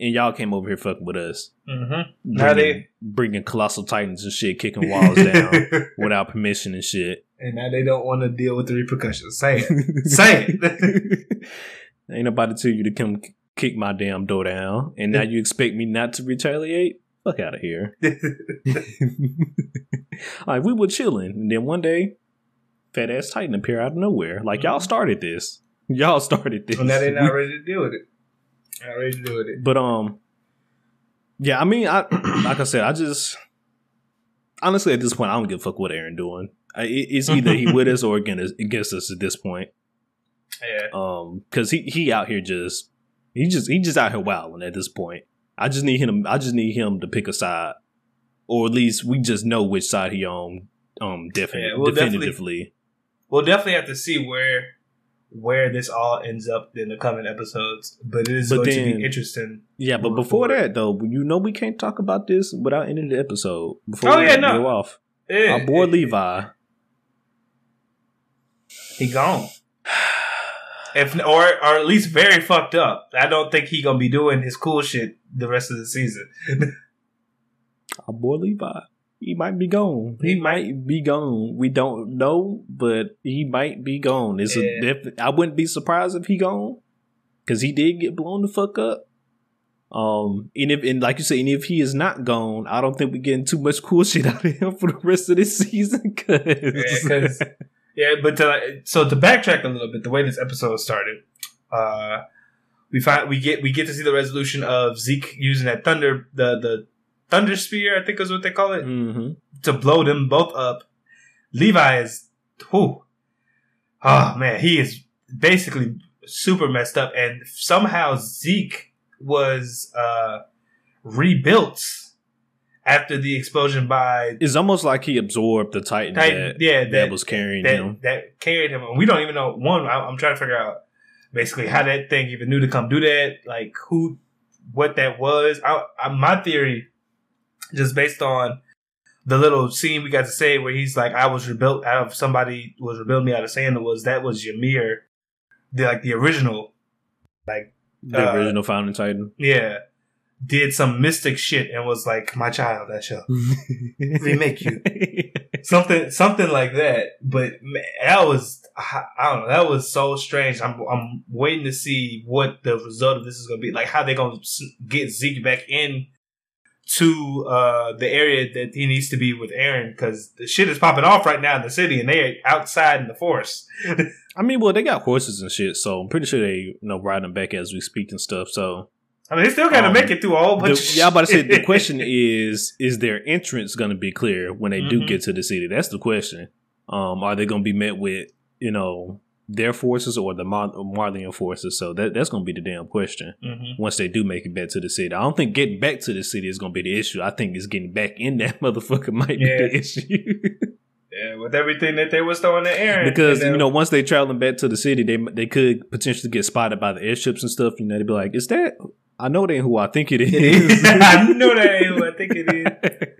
and y'all came over here fucking with us. Mm-hmm. Now they- bringing colossal titans and shit, kicking walls down without permission and shit. and now they don't want to deal with the repercussions. Say it. Say it. Ain't nobody tell you to come kick my damn door down, and now you expect me not to retaliate? Fuck out of here. like we were chilling, and then one day, fat ass Titan appear out of nowhere. Like y'all started this. Y'all started this. well, now they're not ready to deal with it. Not ready to deal with it. But um, yeah. I mean, I like I said, I just honestly at this point, I don't give a fuck what Eren doing. I, it's either he with us or against against us at this point. Yeah. um because he he out here just he just he just out here wilding at this point i just need him i just need him to pick a side or at least we just know which side he on um definitely Yeah, we'll definitely- definitively We'll definitely have to see where where this all ends up in the coming episodes. But it is But going to be interesting. yeah but before forward. that though you know we can't talk about this without ending the episode before Oh, we yeah, no. go off Yeah, our boy levi he gone. If or or at least very fucked up. I don't think he gonna be doing his cool shit the rest of the season. our boy levi he might be gone. He, might, be gone. We don't know, but he might be gone. It's Yeah. a def- I wouldn't be surprised if he gone because he did get blown the fuck up. Um, and if and like you say, and if he is not gone, I don't think we're getting too much cool shit out of him for the rest of this season. Cause, Yeah, Yeah, but to, so to backtrack a little bit, the way this episode started, uh, we find we get we get to see the resolution of Zeke using that thunder the the thunder spear, I think is what they call it, Mhm. to blow them both up. Levi is, who, oh man, he is basically super messed up, and somehow Zeke was uh rebuilt after the explosion by it's almost like he absorbed the Titan Titan, that, yeah, that, that- was carrying that him. that carried him. And we don't even know one. I, I'm trying to figure out basically how that thing even knew to come do that. Like who, what that was. I, I, my theory, just based on the little scene we got to say where he's like, "I was rebuilt out of somebody was rebuilding me out of sand," was that was Ymir the like the original, like The Uh, original Founding Titan. yeah, did some mystic shit and was like, "My child, I shall remake you." something something like that. But man, that was I I don't know. That was so strange. I'm I'm waiting to see what the result of this is going to be. Like how they're going to get Zeke back in to uh, the area that he needs to be with Eren because the shit is popping off right now in the city and they're outside in the forest. I mean, well, they got horses and shit, so I'm pretty sure they you know riding back as we speak and stuff. So I mean, they still got to Um, make it through a whole bunch. The- yeah, I'm about to say the question is: Is their entrance going to be clear when they do Mhm. get to the city? That's the question. Um, are they going to be met with you know their forces or the Mar- Marleyan forces? So that that's going to be the damn question. Mhm. Once they do make it back to the city, I don't think getting back to the city is going to be the issue. I think it's getting back in that motherfucker might Yeah. be the issue. Yeah, with everything that they was throwing at Eren because you know once they traveling back to the city, they they could potentially get spotted by the airships and stuff. You know, they'd be like, "Is that? I know they ain't who I think it is." I know that ain't who I think it is.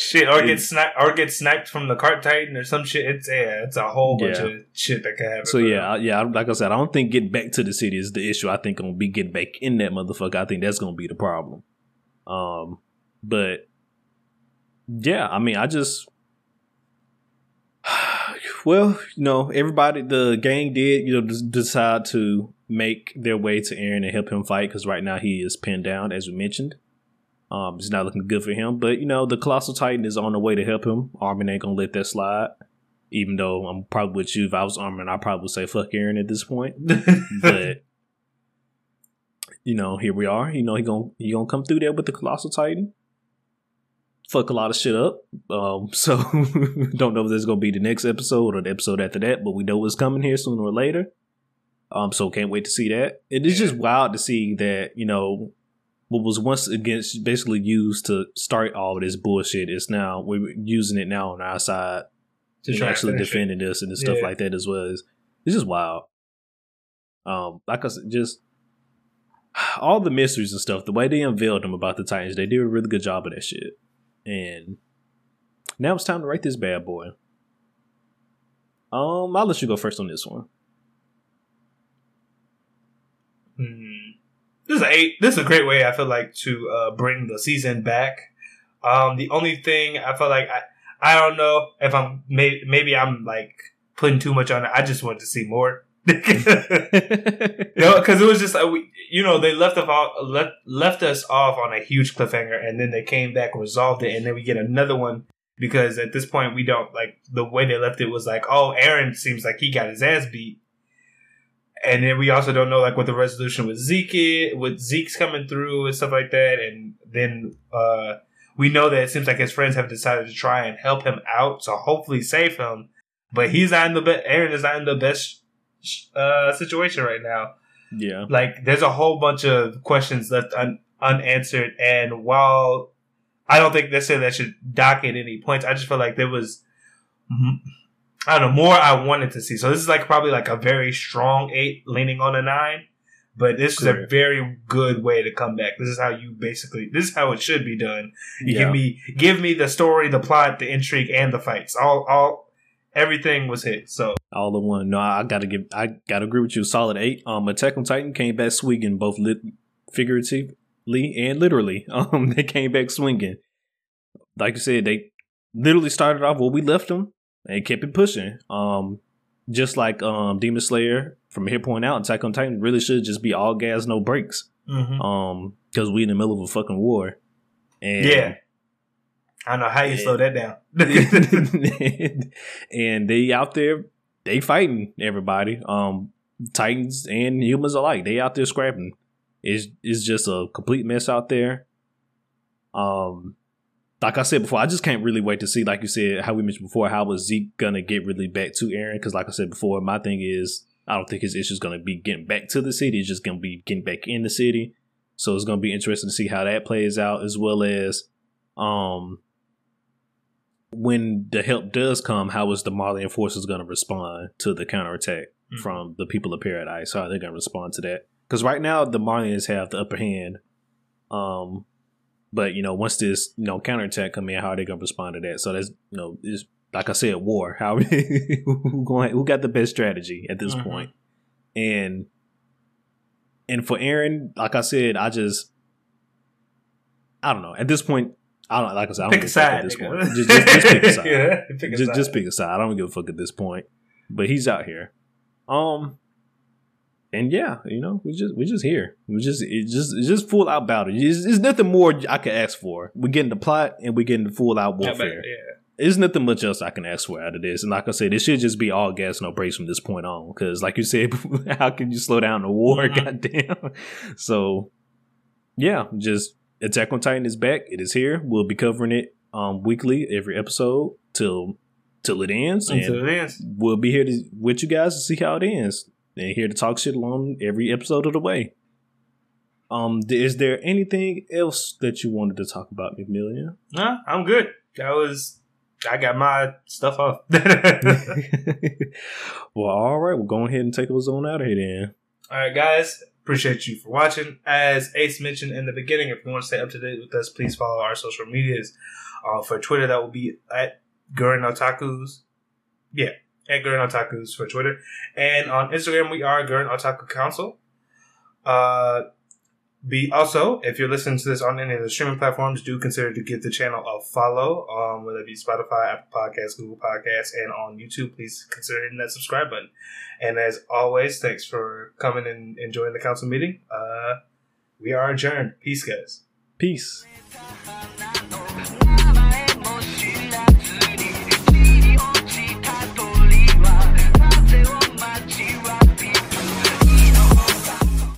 Shit, or get sniped, or get sniped from the cart titan or some shit. It's yeah, it's a whole bunch Yeah. of shit that could happen. So yeah, I- yeah, like I said, I don't think getting back to the city is the issue. I think gonna be getting back in that motherfucker. I think that's gonna be the problem. Um, but yeah, I mean, I just well, you know, everybody, the gang did, you know, des- decide to make their way to Eren and help him fight because right now he is pinned down, as we mentioned. Um, it's not looking good for him, but you know, the colossal titan is on the way to help him. Armin ain't gonna let that slide. Even though I'm probably with you, if I was Armin, I probably would say fuck Eren at this point. But you know, here we are. You know, he gonna he gonna come through there with the colossal titan. Fuck a lot of shit up. Um, so don't know if this is gonna be the next episode or the episode after that, but we know it's coming here sooner or later. Um, so can't wait to see that. It is just wild to see that you know what was once against basically used to start all of this bullshit is now we're using it now on our side to try actually it. defending this and stuff Yeah. like that as well. It's, it's just wild. Um, like I said, just all the mysteries and stuff. The way they unveiled them about the Titans, they did a really good job of that shit. And now it's time to write this bad boy. Um, I'll let you go first on this one. This is a eight. This is a great way. I feel like to uh, bring the season back. Um, the only thing I feel like I I don't know if I'm maybe maybe I'm like putting too much on it. I just wanted to see more. No, because it was just like we, you know, they left us off, left left us off on a huge cliffhanger, and then they came back, resolved it, and then we get another one because at this point we don't like the way they left it was like, oh, Eren seems like he got his ass beat, and then we also don't know like what the resolution with Zeke is, with Zeke's coming through and stuff like that, and then uh we know that it seems like his friends have decided to try and help him out to hopefully save him, but he's not in the best. Eren is not in the best uh situation right now yeah. like there's a whole bunch of questions left un- unanswered and while i don't think necessarily that should dock at any points i just feel like there was mhm, i don't know more i wanted to see so this is like probably like a very strong eight leaning on a nine but this is a very good way to come back this is how you basically this is how it should be done you Yeah. give me give me the story the plot the intrigue and the fights all all everything was hit so all in one. No, I gotta give. I gotta agree with you. Solid eight. Um, Attack on Titan came back swinging, both lit, figuratively and literally. Um, they came back swinging. Like you said, they literally started off where we left them and kept it pushing. Um, just like um Demon Slayer from here point out, Attack on Titan really should just be all gas, no brakes. mhm. Um, because we in the middle of a fucking war. And yeah i don't know how you Yeah. slow that down and they out there, they fighting everybody. Um, Titans and humans alike. They out there scrapping. It's it's just a complete mess out there. Um, like I said before, I just can't really wait to see, like you said, how we mentioned before, how was Zeke gonna get really back to Eren? Because like I said before, my thing is I don't think his issue is gonna be getting back to the city. It's just gonna be getting back in the city. So it's gonna be interesting to see how that plays out, as well as um when the help does come, how is the Marleyan forces going to respond to the counterattack Mhm. from the people of Paradise? How are they going to respond to that? Because right now the Marleyans have the upper hand. Um, but you know, once this you know counterattack come in, how are they going to respond to that? So that's you know, is like I said, war. How who going? Who got the best strategy at this Mhm. point? And and for Eren, like I said, I just I don't know. At this point, I don't like I said. I don't Pick give a side, at this nigga. point. Just, just, just pick a side. yeah, pick a just, side. just pick a side. I don't give a fuck at this point. But he's out here. Um, and yeah, you know, we just we just here. We just it just it's just full out battle. It's, it's nothing more I can ask for. We're getting the plot and we're getting the full out Yeah, warfare. yeah. There's nothing much else I can ask for out of this. And like I said, it should just be all gas, no brakes from this point on. Because like you said, how can you slow down the war? Mhm. Goddamn. So yeah, just Attack on Titan is back. It is here. We'll be covering it um weekly, every episode till till it ends. And Until it ends. we'll be here to, with you guys to see how it ends and here to talk shit along every episode of the way. Um, is there anything else that you wanted to talk about, McMillian? Nah, I'm good. That was. I got my stuff off. well, all right, we'll go ahead and take those on out of here then. All right, guys. Appreciate you for watching. As Ace mentioned in the beginning, if you want to stay up to date with us, please follow our social medias. Uh, for Twitter, that will be at Gurin Otakus. Yeah, at Gurin Otakus for Twitter. And on Instagram, we are Gurin Otaku Council. Uh, be also, if you're listening to this on any of the streaming platforms, do consider to give the channel a follow, um, whether it be Spotify, Apple Podcasts, Google Podcasts, and on YouTube. Please consider hitting that subscribe button. And as always, thanks for coming and enjoying the council meeting. Uh, we are adjourned. Peace, guys. Peace.